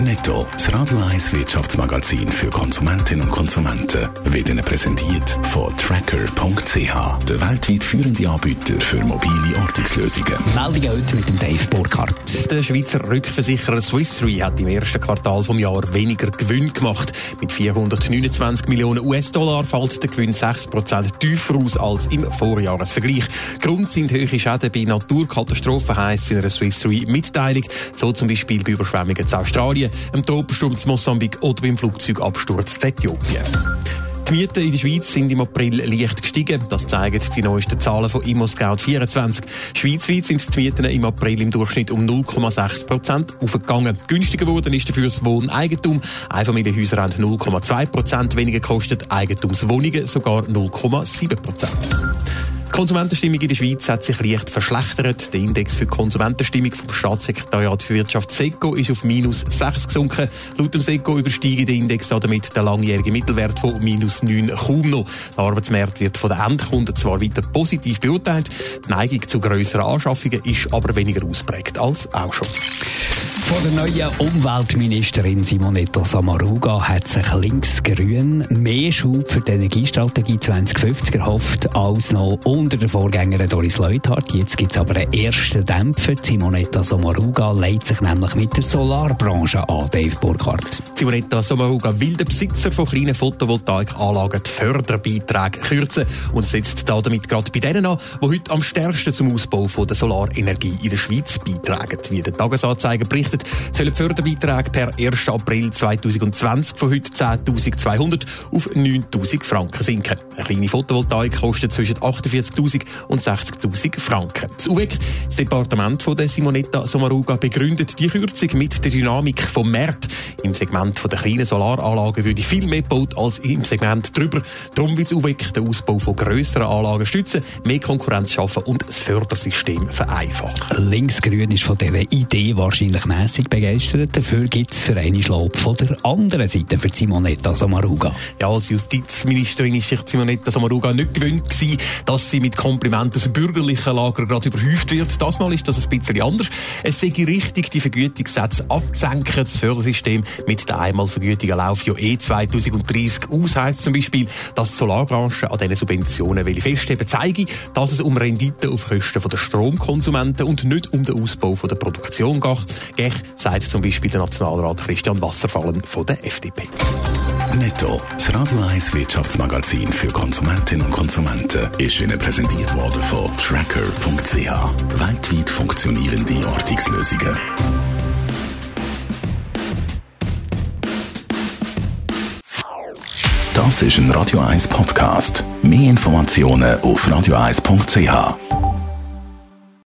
Netto, das Radio 1 Wirtschaftsmagazin für Konsumentinnen und Konsumenten, wird Ihnen präsentiert von Tracker.ch, der weltweit führende Anbieter für mobile Ortungslösungen. Meldung heute mit dem Dave Burkhardt. Der Schweizer Rückversicherer Swiss Re hat im ersten Quartal vom Jahr weniger Gewinn gemacht. Mit 429 Millionen US-Dollar fällt der Gewinn 6% tiefer aus als im Vorjahresvergleich. Grund sind hohe Schäden bei Naturkatastrophen, heisst in einer Swiss Re Mitteilung, so zum Beispiel bei Überschwemmungen in Australien im Tropensturm in Mosambik oder beim Flugzeugabsturz in Äthiopien. Die Mieten in der Schweiz sind im April leicht gestiegen. Das zeigen die neuesten Zahlen von ImmoScout24. Schweizweit sind die Mieten im April im Durchschnitt um 0,6 Prozent aufgegangen. Günstiger geworden ist dafür das Wohneigentum. Einfamilienhäuser haben 0,2 Prozent weniger gekostet, Eigentumswohnungen sogar 0,7 Prozent. Die Konsumentenstimmung in der Schweiz hat sich leicht verschlechtert. Der Index für Konsumentenstimmung vom Staatssekretariat für Wirtschaft SECO ist auf minus 6 gesunken. Laut dem SECO übersteigt der Index damit den langjährigen Mittelwert von minus 9 kaum noch. Der Arbeitsmarkt wird von den Endkunden zwar weiter positiv beurteilt, die Neigung zu grösseren Anschaffungen ist aber weniger ausprägt als auch schon. Von der neuen Umweltministerin Simonetta Samaruga hat sich links-grün mehr Schub für die Energiestrategie 2050 erhofft als noch unter der Vorgängerin Doris Leuthard. Jetzt gibt es aber einen ersten Dämpfer. Simonetta Samaruga leitet sich nämlich mit der Solarbranche an, Dave Burkhardt. Simonetta Samaruga will den Besitzer von kleinen Photovoltaikanlagen die Förderbeiträge kürzen und setzt damit gerade bei denen an, die heute am stärksten zum Ausbau von der Solarenergie in der Schweiz beitragen. Wie der Tagesanzeiger berichtet, bedeutet, sollen Förderbeiträge per 1. April 2020 von heute 10.200 auf 9.000 Franken sinken. Eine kleine Photovoltaik kostet zwischen 48.000 und 60.000 Franken. Das UWEC, das Departement von der Simonetta Sommaruga, begründet die Kürzung mit der Dynamik vom Markt. Im Segment der kleinen Solaranlagen würde viel mehr gebaut als im Segment drüber. Darum will das UWEC den Ausbau von grösseren Anlagen stützen, mehr Konkurrenz schaffen und das Fördersystem vereinfachen. Linksgrün ist von dieser Idee wahrscheinlich mehr mässig begeistert. Dafür gibt es für einen Lob von der anderen Seite für Simonetta Sommaruga. Ja, als Justizministerin ist sich Simonetta Sommaruga nicht gewöhnt gewesen, dass sie mit Komplimenten aus dem bürgerlichen Lager gerade überhäuft wird. Das Mal ist das ein bisschen anders. Es sei richtig, die Vergütungssätze abzusenken. Das Fördersystem mit der Einmalvergütung läuft ja eh 2030 aus. Heisst zum Beispiel, dass die Solarbranche an diesen Subventionen will festheben zeige, dass es um Rendite auf Kosten der Stromkonsumenten und nicht um den Ausbau der Produktion geht sagt zum Beispiel der Nationalrat Christian Wasserfallen von der FDP. Netto, das Radio 1 Wirtschaftsmagazin für Konsumentinnen und Konsumenten, ist Ihnen präsentiert worden von Tracker.ch. Weltweit funktionierende Ortungslösungen. Das ist ein Radio 1 Podcast. Mehr Informationen auf radio1.ch.